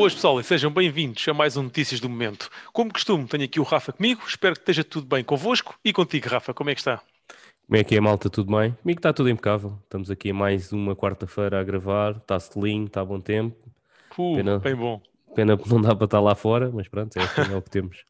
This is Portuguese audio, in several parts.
Boas pessoal e sejam bem-vindos a mais um Notícias do Momento. Como costume, tenho aqui o Rafa comigo, espero que esteja tudo bem convosco e contigo, Rafa, como é que está? Como é que é, malta? Tudo bem? Comigo está tudo impecável. Estamos aqui mais uma quarta-feira a gravar, está selinho, está bom tempo. Uh, pena, bem bom. Pena não dá para estar lá fora, mas pronto, é, assim, é o que temos.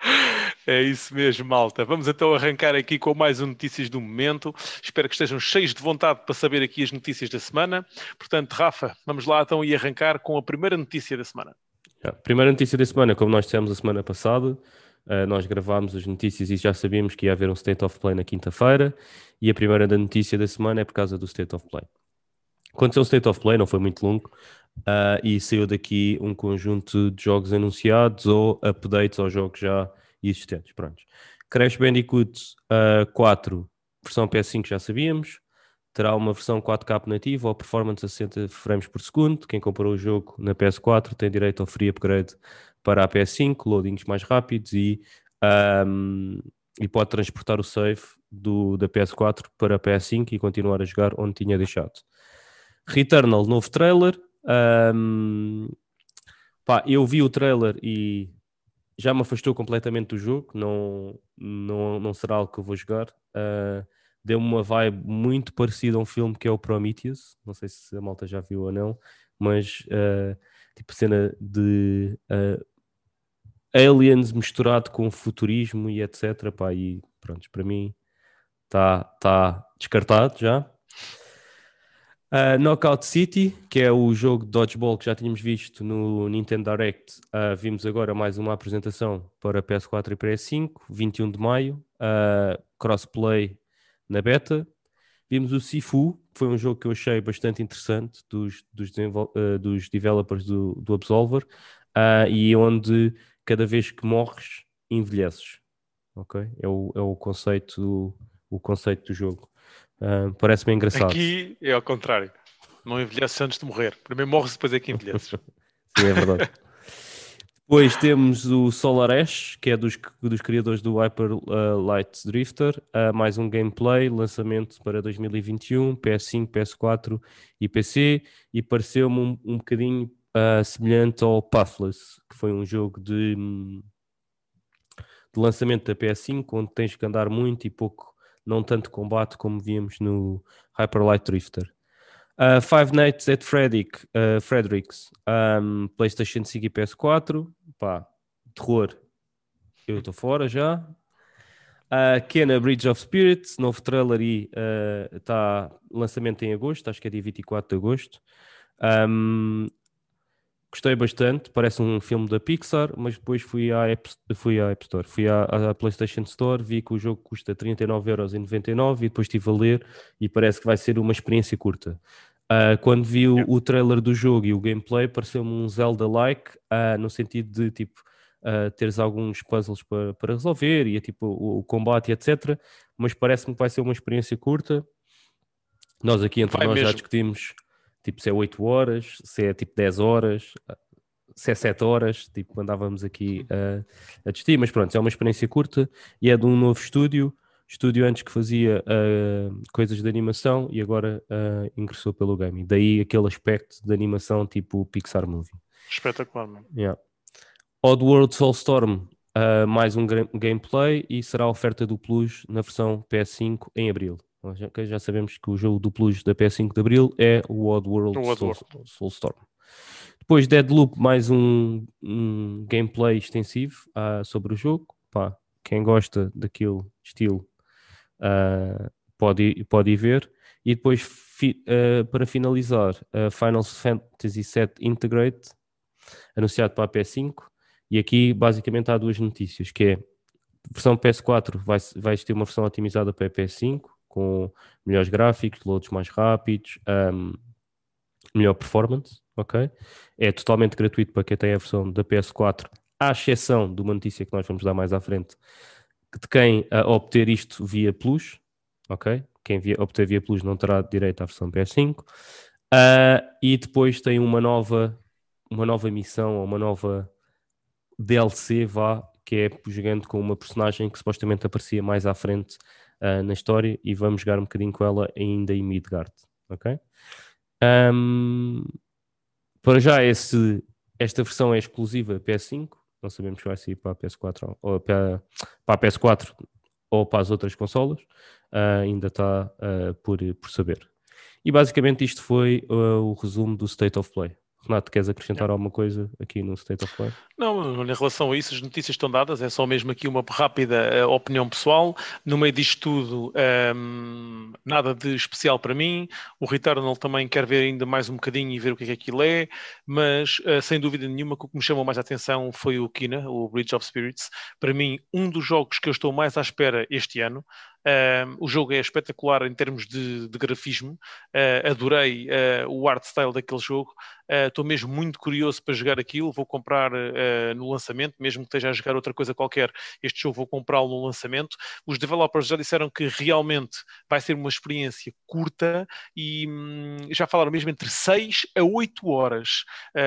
É isso mesmo, malta. Vamos então arrancar aqui com mais um Notícias do Momento. Espero que estejam cheios de vontade para saber aqui as notícias da semana. Portanto, Rafa, vamos lá então e arrancar com a primeira notícia da semana. A primeira notícia da semana, como nós dissemos a semana passada, uh, nós gravámos as notícias e já sabíamos que ia haver um State of Play na quinta-feira. E a primeira da notícia da semana é por causa do State of Play. Aconteceu um State of Play, não foi muito longo, uh, e saiu daqui um conjunto de jogos anunciados ou updates aos jogos já existentes. Pronto. Crash Bandicoot uh, 4, versão PS5 já sabíamos. Terá uma versão 4K nativa ou performance a 60 frames por segundo. Quem comprou o jogo na PS4 tem direito ao free upgrade para a PS5, loadings mais rápidos e, um, e pode transportar o save do, da PS4 para a PS5 e continuar a jogar onde tinha deixado. Returnal, novo trailer. Um, pá, eu vi o trailer e já me afastou completamente do jogo, não, não, não será algo que eu vou jogar. Uh, Deu-me uma vibe muito parecida a um filme que é o Prometheus, não sei se a malta já viu ou não, mas uh, tipo cena de uh, aliens misturado com futurismo e etc. Pá, e pronto, para mim está tá descartado já. Uh, Knockout City, que é o jogo de dodgeball que já tínhamos visto no Nintendo Direct, uh, vimos agora mais uma apresentação para PS4 e PS5, 21 de maio, uh, crossplay na beta. Vimos o Sifu, que foi um jogo que eu achei bastante interessante dos, dos, dos developers do, do Absolver, e onde cada vez que morres, envelheces. Ok? É o, é o, conceito, o conceito do jogo. Uh, Parece-me engraçado. Aqui é ao contrário. Não envelheces antes de morrer. Primeiro morres, depois é que envelheces. Sim, é verdade. Depois temos o Solar Ash, que é dos, dos criadores do Hyper uh, Light Drifter. Uh, mais um gameplay, lançamento para 2021, PS5, PS4 e PC. E pareceu-me um, um bocadinho uh, semelhante ao Pathless, que foi um jogo de, de lançamento da PS5, onde tens que andar muito e pouco não tanto combate como víamos no Hyper Light Drifter. Uh, Five Nights at Frederick, uh, Fredericks, um, PlayStation 5 e PS4, pá, terror, eu estou fora já. Uh, Kena Bridge of Spirits, novo trailer e está uh, lançamento em agosto, acho que é dia 24 de agosto. Um, Gostei bastante, parece um filme da Pixar, mas depois fui à App, fui à App Store, fui à, à PlayStation Store, vi que o jogo custa 39,99€ e depois estive a ler e parece que vai ser uma experiência curta. Uh, quando vi o, o, trailer do jogo e o gameplay, pareceu-me um Zelda-like, uh, no sentido de tipo uh, teres alguns puzzles para, para resolver e é, tipo o, o combate, etc. Mas parece-me que vai ser uma experiência curta. Nós aqui entre vai nós mesmo. já discutimos tipo se é 8 horas, se é tipo 10 horas, se é 7 horas, tipo andávamos aqui uh, a discutir, mas pronto, é uma experiência curta e é de um novo estúdio, estúdio antes que fazia uh, coisas de animação e agora uh, ingressou pelo gaming, daí aquele aspecto de animação tipo Pixar Movie. Espetacular, mano. Yeah. Oddworld Soulstorm, uh, mais um gameplay e será a oferta do Plus na versão PS5 em Abril. Já, já sabemos que o jogo do Plus da PS5 de Abril é o Oddworld, o Soul, Soulstorm. Depois Deadloop, mais um, um gameplay extensivo uh, sobre o jogo. Pá, quem gosta daquele estilo uh, pode, pode ir ver. E depois, fi, uh, para finalizar, Final Fantasy VII Integrate, anunciado para a PS5. E aqui, basicamente, há duas notícias, que é versão PS4 vai, vai ter uma versão otimizada para a PS5 com melhores gráficos, loads mais rápidos, um, melhor performance, ok? É totalmente gratuito para quem tem a versão da PS4, à exceção de uma notícia que nós vamos dar mais à frente, de quem obter isto via Plus, ok? Quem via, obter via Plus não terá direito à versão PS5. Uh, ah, e depois tem uma nova, uma nova missão, ou uma nova DLC, vá, que é jogando com uma personagem que supostamente aparecia mais à frente uh, na história e vamos jogar um bocadinho com ela ainda em Midgard, ok? Um, para já esse, esta versão é exclusiva PS5, não sabemos se vai sair para a PS4 ou para, para a PS4 ou para as outras consolas, uh, ainda está uh, por, por saber. E basicamente isto foi o resumo do State of Play. Renato, queres acrescentar alguma coisa aqui no State of Play? Não, em relação a isso, as notícias estão dadas, é só mesmo aqui uma rápida uh, opinião pessoal. No meio disto tudo, um, ehm, nada de especial para mim. O Returnal também quer ver ainda mais um bocadinho e ver o que é que aquilo é, mas uh, sem dúvida nenhuma, o que me chamou mais a atenção foi o Kina, o Bridge of Spirits. Para mim, um dos jogos que eu estou mais à espera este ano. Um, o jogo é espetacular em termos de, de grafismo, uh, adorei uh, o art style daquele jogo, estou uh, mesmo muito curioso para jogar aquilo, vou comprar no lançamento, mesmo que esteja a jogar outra coisa qualquer, este jogo vou comprá-lo no lançamento. Os developers já disseram que realmente vai ser uma experiência curta e hum, já falaram mesmo entre 6 a 8 horas.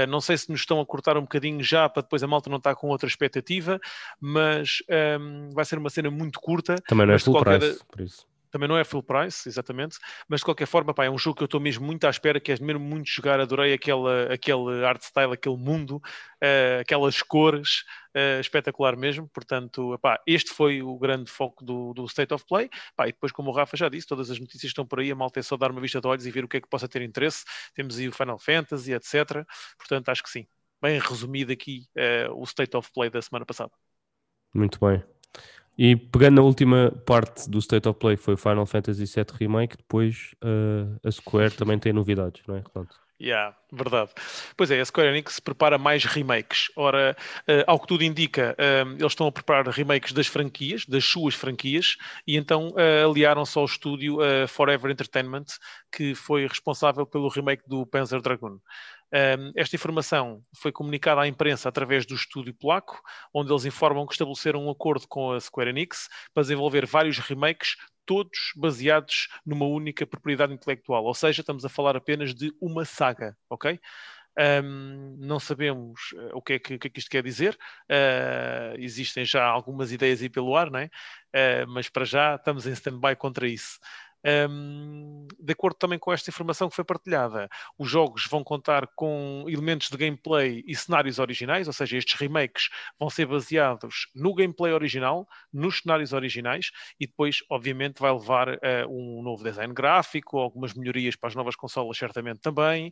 não sei se nos estão a cortar um bocadinho já para depois a malta não estar com outra expectativa, mas um, vai ser uma cena muito curta. Também não é qualquer... Também não é full price, exatamente, mas de qualquer forma, pá, é um jogo que eu estou mesmo muito à espera, que é mesmo muito jogar, adorei aquela, aquele art style, aquele mundo, uh, aquelas cores, uh, espetacular mesmo, portanto, este foi o grande foco do, do State of Play, e depois como o Rafa já disse, todas as notícias estão por aí, a malta é só dar uma vista de olhos e ver o que é que possa ter interesse, temos aí o Final Fantasy, etc, portanto, acho que sim, bem resumido aqui uh, o State of Play da semana passada. Muito bem. E pegando na última parte do State of Play, foi o Final Fantasy VII Remake, depois uh, a Square também tem novidades, não é, Renato? Yeah, verdade. Pois é, a Square Enix prepara mais remakes. Ora, uh, ao que tudo indica, uh, eles estão a preparar remakes das franquias, das suas franquias, e então uh, aliaram-se ao estúdio Forever Entertainment, que foi responsável pelo remake do Panzer Dragoon. Esta informação foi comunicada à imprensa através do estúdio polaco, onde eles informam que estabeleceram um acordo com a Square Enix para desenvolver vários remakes, todos baseados numa única propriedade intelectual. Ou seja, estamos a falar apenas de uma saga, ok? Um, não sabemos uh, o, que é que, que, é que, isto quer dizer. Uh, existem já algumas ideias aí pelo ar, não é? Uh, mas para já estamos em stand-by contra isso. Um, de acordo também com esta informação que foi partilhada, os jogos vão contar com elementos de gameplay e cenários originais, ou seja, estes remakes vão ser baseados no gameplay original, nos cenários originais, e depois, obviamente, vai levar uh, um novo design gráfico, algumas melhorias para as novas consolas, certamente também,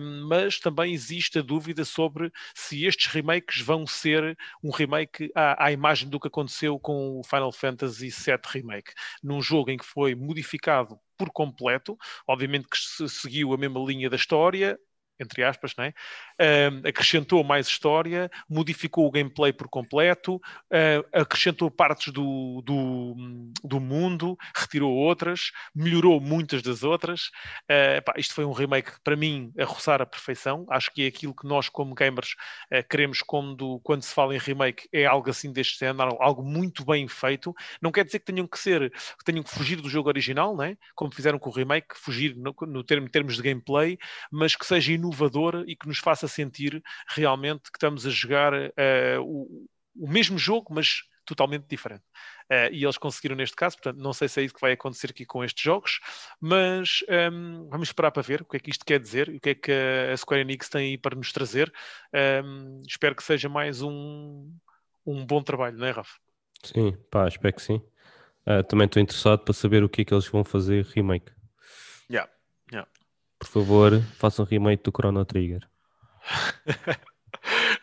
um, mas também existe a dúvida sobre se estes remakes vão ser um remake à, à imagem do que aconteceu com o Final Fantasy VII Remake, num jogo em que foi modificado modificado por completo, obviamente que se seguiu a mesma linha da história, entre aspas, né? Uh, acrescentou mais história, modificou o gameplay por completo, uh, acrescentou partes do, do, do, mundo, retirou outras, melhorou muitas das outras. Uh, pá, isto foi um remake, para mim, a roçar a perfeição. Acho que é aquilo que nós, como gamers, ah, queremos quando, quando se fala em remake, é algo assim deste género, algo muito bem feito. Não quer dizer que tenham que ser, que tenham que fugir do jogo original, né? como fizeram com o remake, fugir no, no termo, termos de gameplay, mas que seja inovador e que nos faça sentir realmente que estamos a jogar uh, o, o, mesmo jogo, mas totalmente diferente. Uh, e eles conseguiram neste caso, portanto, não sei se é isso que vai acontecer aqui com estes jogos, mas um, ehm, vamos esperar para ver o que é que isto quer dizer o que é que a Square Enix tem aí para nos trazer. Um, ehm, espero que seja mais um, um bom trabalho, não é, Rafa? Sim, pá, espero que sim. Uh, também estou interessado para saber o que é que eles vão fazer remake. Por favor, façam remake do Chrono Trigger.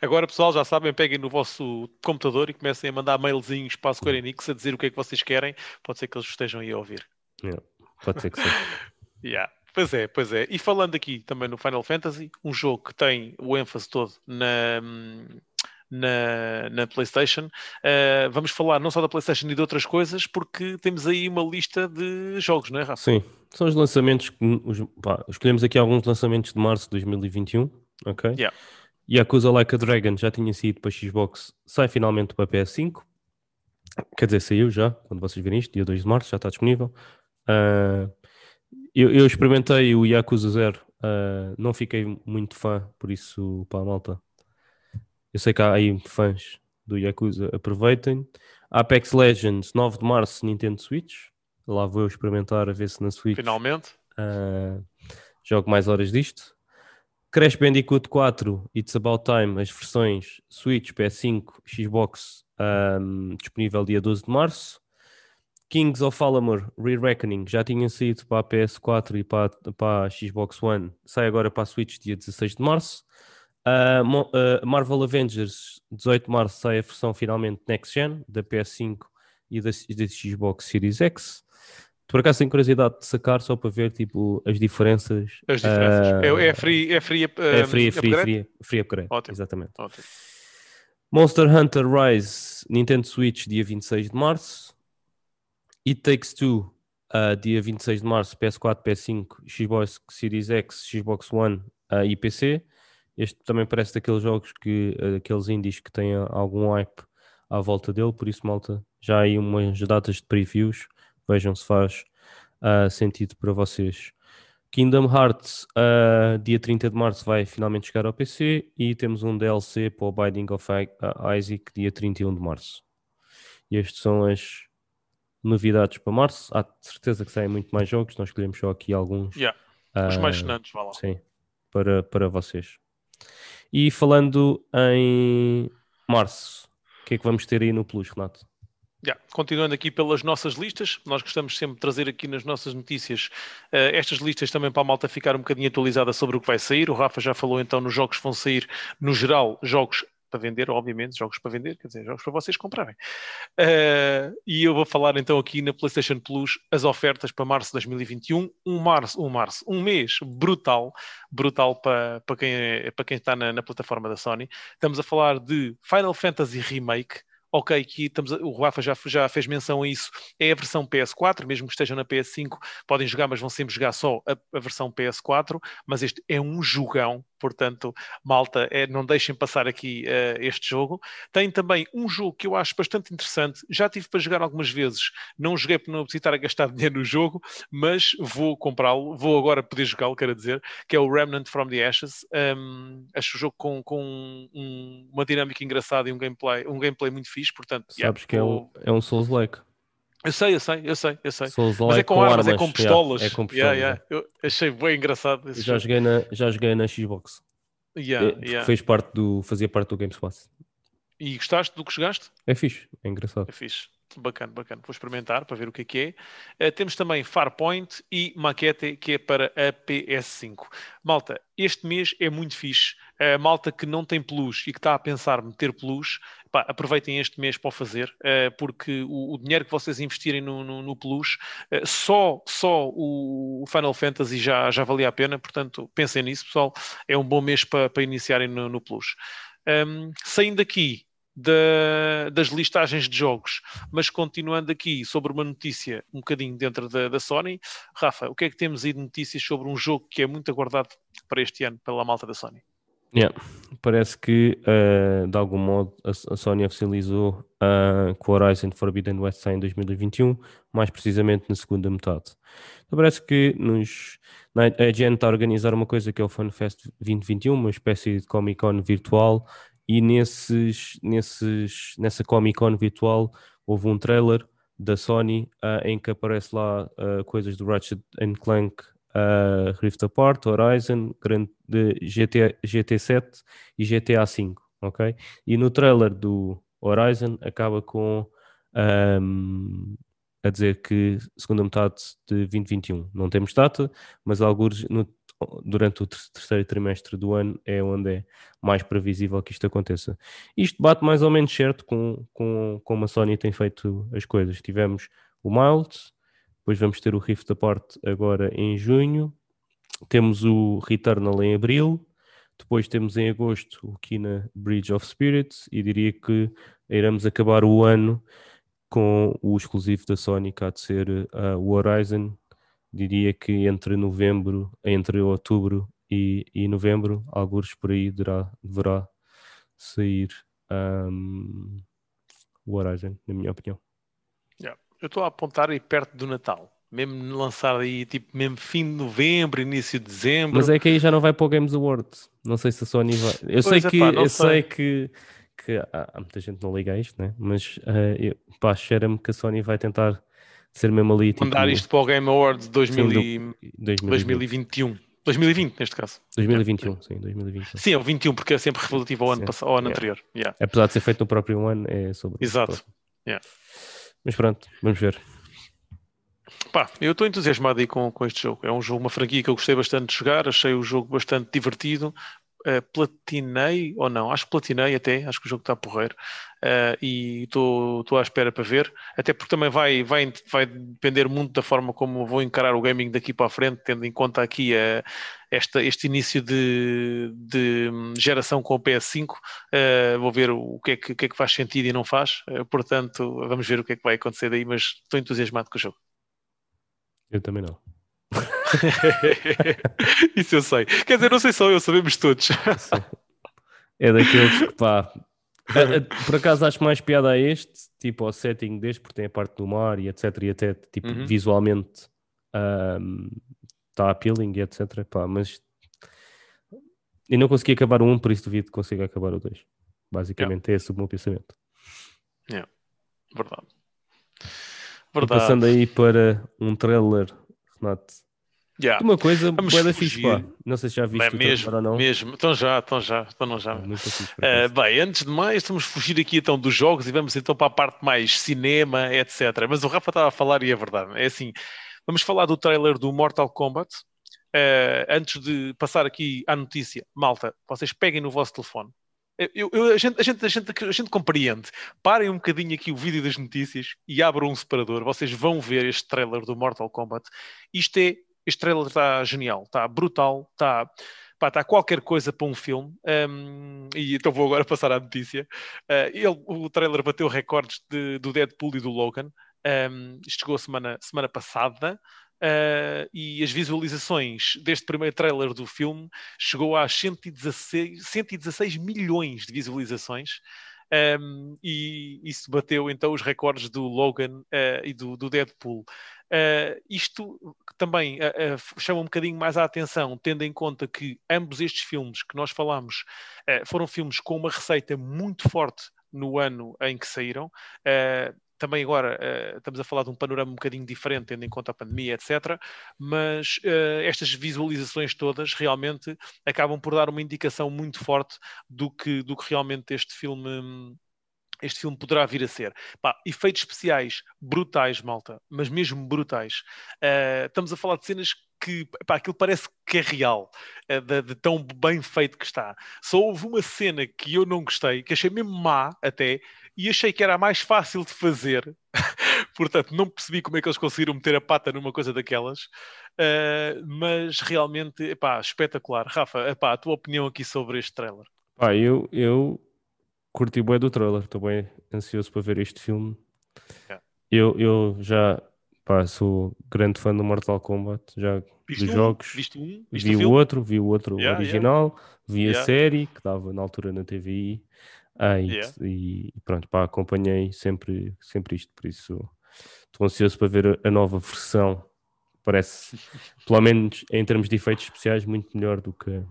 Agora, pessoal, já sabem, peguem no vosso computador e comecem a mandar mailzinhos para a Square Enix a dizer o que é que vocês querem. Pode ser que eles estejam aí a ouvir. Yeah, pode ser que sim. yeah. Pois é, pois é. E falando aqui também no Final Fantasy, um jogo que tem o ênfase todo na, na, na PlayStation. Uh, vamos falar não só da PlayStation e de outras coisas, porque temos aí uma lista de jogos, não é, Rafa? Sim, são os lançamentos. Os, pá, escolhemos aqui alguns lançamentos de março de 2021, ok? Yeah. Yakuza Like a Dragon já tinha saído para Xbox, sai finalmente para PS5. Quer dizer, saiu já, quando vocês virem isto, dia 2 de março, já está disponível. Uh, eu, eu, experimentei o Yakuza Zero, uh, não fiquei muito fã, por isso, para a malta, eu sei que há aí fãs do Yakuza, aproveitem. Apex Legends, 9 de março, Nintendo Switch. Lá vou eu experimentar a ver se na Switch. Finalmente. Uh, jogo mais horas disto. Crash Bandicoot 4, It's About Time, as versões Switch, PS5, Xbox, um, disponível dia 12 de março. Kings of Alamur Re-Reckoning já tinham saído para a PS4 e para, para a Xbox One, sai agora para a Switch dia 16 de março. Uh, uh, Marvel Avengers, 18 de março, sai a versão finalmente Next Gen da PS5 e da, da Xbox Series X. Por acaso tenho curiosidade de sacar só para ver tipo, as diferenças. As diferenças. Uh, é, é free, é free, uh, é free, free, upgrade? free, free upgrade. Ótimo. Exatamente. Ótimo. Monster Hunter Rise, Nintendo Switch, dia 26 de março. It Takes Two, uh, dia 26 de março, PS4, PS5, Xbox Series X, Xbox One uh, e PC. Este também parece daqueles jogos que, uh, aqueles indies que têm algum hype à volta dele, por isso, malta, já há aí umas datas de previews Vejam se faz uh, sentido para vocês. Kingdom Hearts, uh, dia 30 de março, vai finalmente chegar ao PC e temos um DLC para o Binding of Isaac, dia 31 de março. E estas são as novidades para março. Há certeza que saem muito mais jogos, nós escolhemos só aqui alguns. Yeah. Os uh, mais sonantes, vá lá. Sim, para, para vocês. E falando em março, o que é que vamos ter aí no Plus, Renato? Yeah. Continuando aqui pelas nossas listas, nós gostamos sempre de trazer aqui nas nossas notícias uh, estas listas também para a malta ficar um bocadinho atualizada sobre o que vai sair. O Rafa já falou então nos jogos que vão sair, no geral, jogos para vender, obviamente, jogos para vender, quer dizer, jogos para vocês comprarem. Uh, e eu vou falar então aqui na PlayStation Plus as ofertas para março de 2021, um março, um março, um mês brutal, brutal para, para, quem, é, para quem está na, na plataforma da Sony. Estamos a falar de Final Fantasy Remake, ok, que estamos a, o Rafa já, já fez menção a isso, é a versão PS4, mesmo que estejam na PS5, podem jogar, mas vão sempre jogar só a, a versão PS4, mas este é um jogão, portanto, malta, é, não deixem passar aqui uh, este jogo. Tem também um jogo que eu acho bastante interessante, já tive para jogar algumas vezes, não joguei por não precisar a gastar dinheiro no jogo, mas vou comprá-lo, vou agora poder jogá-lo, quero dizer, que é o Remnant from the Ashes. Um, acho o jogo com, com um, uma dinâmica engraçada e um gameplay, um gameplay muito fixe, portanto... Sabes yeah, que é um, é um Souls-like. Eu sei, eu sei, eu sei, eu sei. Mas é com, com armas, é com pistolas. Yeah, é com pistolas. Yeah, yeah. Eu achei bem engraçado. já, joguei na, já joguei na Xbox. Yeah, é, fez parte do, fazia parte do GameSpot. E gostaste do que jogaste? É fixe, é engraçado. É fixe. Bacana, bacana. Vou experimentar para ver o que é que é. Uh, temos também Farpoint e Maquete, que é para a PS5. Malta, este mês é muito fixe. Uh, malta que não tem plus e que está a pensar meter plus, pá, aproveitem este mês para o fazer, uh, porque o, o, dinheiro que vocês investirem no, no, no plus, só, só o Final Fantasy já, já valia a pena. Portanto, pensem nisso, pessoal. É um bom mês para, para iniciarem no, no plus. Um, saindo aqui da, das listagens de jogos. Mas continuando aqui sobre uma notícia um bocadinho dentro da, da, Sony, Rafa, o que é que temos aí de notícias sobre um jogo que é muito aguardado para este ano pela malta da Sony? Yeah. Parece que uh, de algum modo a, a Sony oficializou uh, que o Horizon Forbidden West em 2021, mais precisamente na segunda metade. Então parece que nos, na, a Gen está a organizar uma coisa que é o FunFest 2021, uma espécie de Comic Con virtual e nesses, nesses, nessa Comic Con virtual houve um trailer da Sony uh, em que aparece lá uh, coisas do Ratchet Clank uh, Rift Apart, Horizon, GT, GT7 e GTA 5, ok? E no trailer do Horizon acaba com um, a dizer que segunda metade de 2021 não temos data, mas alguns no, durante o terceiro trimestre do ano é onde é mais previsível que isto aconteça. Isto bate mais ou menos certo com, com como a Sony tem feito as coisas. Tivemos o Miles, depois vamos ter o Rift Apart agora em junho, temos o Returnal em abril, depois temos em agosto o Kina Bridge of Spirits e diria que iremos acabar o ano com o exclusivo da Sony, há de ser uh, o Horizon diria que entre novembro, entre outubro e, e novembro, alguns por aí deverá, deverá sair um, o Horizon, na minha opinião. Yeah. Eu estou a apontar aí perto do Natal, mesmo lançar aí tipo mesmo fim de novembro, início de dezembro. Mas é que aí já não vai para o Games Awards. Não sei se a Sony vai. Eu pois sei é, que pá, eu sei. sei que que há, há, muita gente que não liga a isto, né? mas uh, eu, pá, cheira-me que a Sony vai tentar ser mesmo ali. Mandar tipo, isto para o Game Awards 2000 Sim, do, 2021. 2020, neste caso. 2021, sim, 2021. Sim, é o 21, porque é sempre relativo ao ano, passado, ao ano Yeah. anterior. Yeah. Apesar de ser feito no próprio ano, é sobre. Exato. Yeah. Mas pronto, vamos ver. Pá, eu estou entusiasmado aí com, com este jogo. É um jogo, uma franquia que eu gostei bastante de jogar, achei o jogo bastante divertido. Uh, platinei ou não? Acho que platinei até, acho que o jogo está porreiro. Uh, e estou à espera para ver, até porque também vai, vai, vai depender muito da forma como vou encarar o gaming daqui para a frente, tendo em conta aqui uh, esta, este início de, de geração com o PS5. Uh, vou ver o que, é que, o que é que faz sentido e não faz. Portanto, vamos ver o que é que vai acontecer daí, mas estou entusiasmado com o jogo. Eu também não. Isso eu sei. Quer dizer, não sei só eu, sabemos todos. É daqueles que pá. Por acaso acho mais piada a este, tipo ao setting deste, porque tem a parte do mar e etc. E até tipo Uhum. visualmente está appealing e etc. Pá, mas eu não consegui acabar o 1, por isso duvido que consiga acabar o 2. Basicamente é esse o meu pensamento. Verdade. E Verdade. passando aí para um trailer, Renato. Yeah. Uma coisa boa fixe, pá. Não sei se já viste É mesmo, ou não. mesmo. Então já, então já, então não já. É Uh, bem, antes de mais, vamos fugir aqui então dos jogos e vamos então para a parte mais cinema, etc. Mas o Rafa estava a falar e é verdade. É assim, vamos falar do trailer do Mortal Kombat. Uh, antes de passar aqui à notícia, malta, vocês peguem no vosso telefone. Eu, eu- a, gente, a, gente, a, gente, a gente compreende. Parem um bocadinho aqui o vídeo das notícias e abram um separador. Vocês vão ver este trailer do Mortal Kombat. Isto é, este trailer está genial, está brutal, está, pá, está qualquer coisa para um filme. Um, e então vou agora passar à notícia. Uh, ele, o trailer bateu recordes de- do Deadpool e do Logan. Um, chegou semana, semana passada. Uh, e as visualizações deste primeiro trailer do filme chegou a 116, 116 milhões de visualizações. Um, e isso bateu então os recordes do Logan uh, e do, do Deadpool. Uh, isto também uh, chama um bocadinho mais a atenção, tendo em conta que ambos estes filmes que nós falamos foram filmes com uma receita muito forte no ano em que saíram. Uh, também agora uh, estamos a falar de um panorama um bocadinho diferente, tendo em conta a pandemia, etc. Mas uh, estas visualizações todas realmente acabam por dar uma indicação muito forte do que, do que realmente este filme. este filme poderá vir a ser. Pá, efeitos especiais brutais, malta, mas mesmo brutais. Uh, estamos a falar de cenas que pá, aquilo parece que é real, uh, de, de tão bem feito que está. Só houve uma cena que eu não gostei, que achei mesmo má até, e achei que era a mais fácil de fazer. Portanto, não percebi como é que eles conseguiram meter a pata numa coisa daquelas. Uh, mas realmente, epá, espetacular. Rafa, epá, a tua opinião aqui sobre este trailer? Pá, eu, eu curti bem do trailer, estou bem ansioso para ver este filme. Yeah. Eu, eu já pá, sou grande fã do Mortal Kombat, já Viste dos um? jogos. Viste um? Viste Vi o outro, vi o outro Yeah, original, vi a Yeah. série que dava na altura na TVI ah, e, Yeah. e pronto, pá, acompanhei sempre, sempre isto, por isso estou ansioso para ver a, a nova versão. Parece, pelo menos em termos de efeitos especiais, muito melhor do que,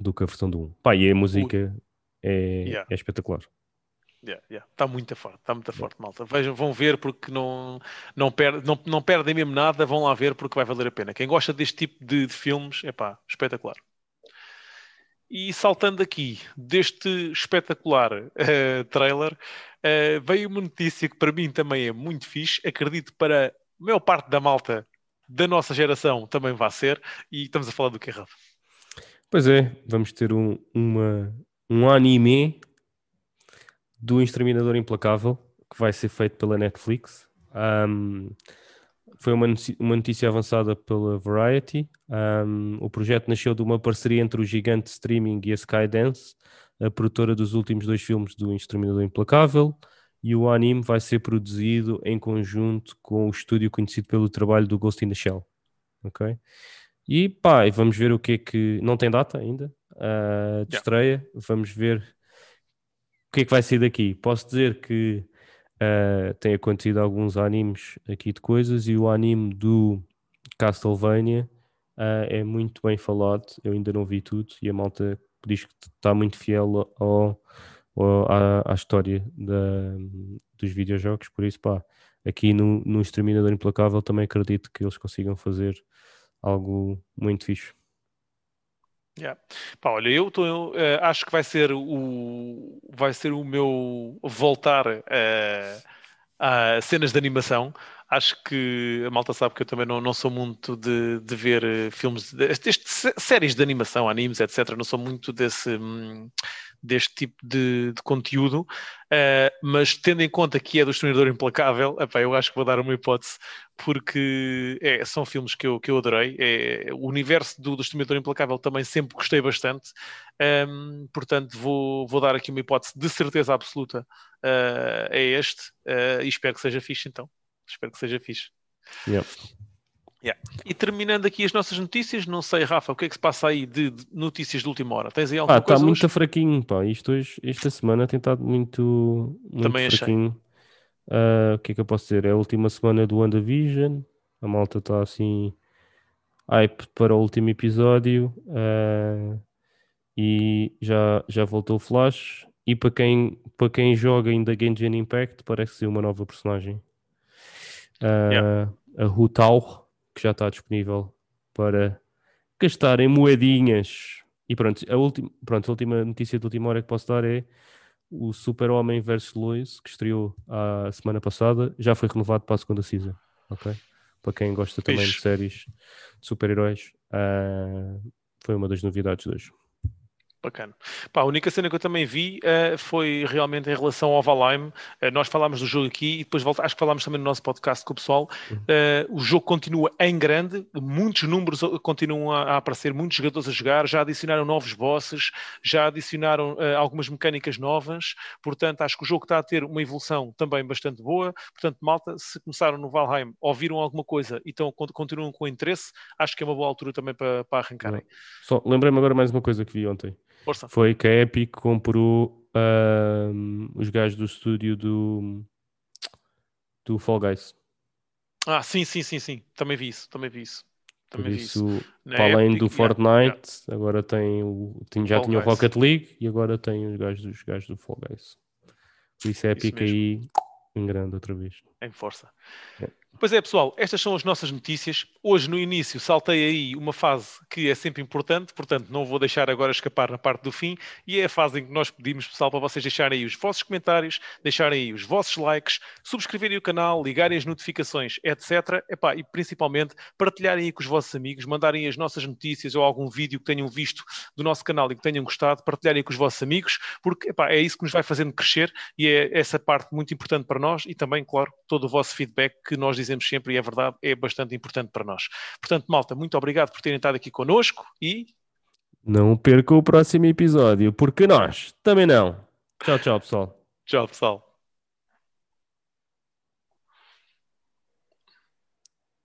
do que a versão do 1. Pá, e a música é, Yeah. é espetacular. Yeah, yeah. Está muito forte, está muito forte, malta. Vejam, vão ver porque não, não, per, não, não perdem mesmo nada, vão lá ver porque vai valer a pena. Quem gosta deste tipo de, de filmes, é pá, espetacular. E saltando aqui deste espetacular eh, trailer, eh, veio uma notícia que para mim também é muito fixe. Acredito para a maior parte da malta da nossa geração também vai ser. E estamos a falar do que, Rafa? Pois é, vamos ter um, uma, um anime do Exterminador Implacável que vai ser feito pela Netflix. Um, foi uma, noci- uma notícia avançada pela Variety. Um, o projeto nasceu de uma parceria entre o gigante streaming e a Skydance, a produtora dos últimos dois filmes do Exterminador Implacável. E o anime vai ser produzido em conjunto com o estúdio conhecido pelo trabalho do Ghost in the Shell. Ok? E pá, vamos ver o que é que. Não tem data ainda ah, de Yeah. estreia. Vamos ver que é que vai sair daqui. Posso dizer que ah, tem acontecido alguns animes aqui de coisas e o anime do Castlevania ah, é muito bem falado. Eu ainda não vi tudo e a malta diz que está muito fiel ao, ao- à, à história da- dos videojogos. Por isso, pá, aqui no, no Exterminador Implacável também acredito que eles consigam fazer algo muito fixe. Yeah. Pá, olha, eu tô, uh, acho que vai ser o vai ser o meu voltar uh, a cenas de animação. Acho que a malta sabe que eu também não, não sou muito de, de ver uh, filmes, de, este, séries de animação, animes, etc. Não sou muito desse, hum, deste tipo de, de conteúdo, uh, mas tendo em conta que é do Exterminador Implacável, epá, eu acho que vou dar uma hipótese, porque é, são filmes que eu, que eu adorei. É, o universo do, do Exterminador Implacável também sempre gostei bastante, um, portanto vou, vou dar aqui uma hipótese de certeza absoluta uh, a este, uh, e espero que seja fixe então. Espero que seja fixe. Yeah. E terminando aqui as nossas notícias, não sei, Rafa, o que é que se passa aí de, de notícias de última hora? Tens aí alguma ah? Está muito fraquinho, pá. Isto hoje, esta semana tem estado muito, muito Também fraquinho. Uh, o que é que eu posso dizer? É a última semana do WandaVision. A malta está assim hype para o último episódio. Uh, e já, já voltou o Flash. E para quem, para quem joga ainda Genshin Impact, parece ser uma nova personagem. Uh, yeah. A Hutao que já está disponível para gastar em moedinhas. E pronto, a, última, pronto, a última notícia de última hora que posso dar é o Super-Homem vs. Lois, que estreou a semana passada, já foi renovado para a segunda season. Ok? Para quem gosta também de séries de super-heróis, uh, foi uma das novidades de hoje. Bacana. Pá, a única cena que eu também vi uh, foi realmente em relação ao Valheim. Uh, nós falámos do jogo aqui e depois volta, acho que falámos também no nosso podcast com o pessoal. Uh, o jogo continua em grande, muitos números continuam a, a, aparecer, muitos jogadores a jogar, já adicionaram novos bosses, já adicionaram algumas mecânicas novas. Portanto, acho que o jogo está a ter uma evolução também bastante boa. Portanto, malta, se começaram no Valheim, ouviram alguma coisa e então continuam com interesse, acho que é uma boa altura também para, para arrancarem. Só lembrei-me agora mais uma coisa que vi ontem. Força. foi que a Epic comprou uh, os gajos do estúdio do, do Fall Guys. Ah, sim, sim, sim, sim. Também vi isso, também vi isso. Também Por isso, vi isso. para além Epic, do Fortnite, yeah. agora tem o. Tem, já Fall tinha Guys. o Rocket League e agora tem os gajos dos gajos do Fall Guys. Por isso é Epic aí em grande outra vez. Em força. É. Pois é, pessoal, estas são as nossas notícias. Hoje, no início, saltei aí uma fase que é sempre importante, portanto, não vou deixar agora escapar na parte do fim, e é a fase em que nós pedimos, pessoal, para vocês deixarem aí os vossos comentários, deixarem aí os vossos likes, subscreverem o canal, ligarem as notificações, etc. Epá, e principalmente partilharem aí com os vossos amigos, mandarem as nossas notícias ou algum vídeo que tenham visto do nosso canal e que tenham gostado, partilharem com os vossos amigos, porque epá, é isso que nos vai fazendo crescer e é essa parte muito importante para nós e também, claro, todo o vosso feedback que nós dizemos sempre, e é verdade, é bastante importante para nós. Portanto, malta, muito obrigado por terem estado aqui connosco e. Não perca o próximo episódio, porque nós também não. Tchau, tchau, pessoal. Tchau, pessoal.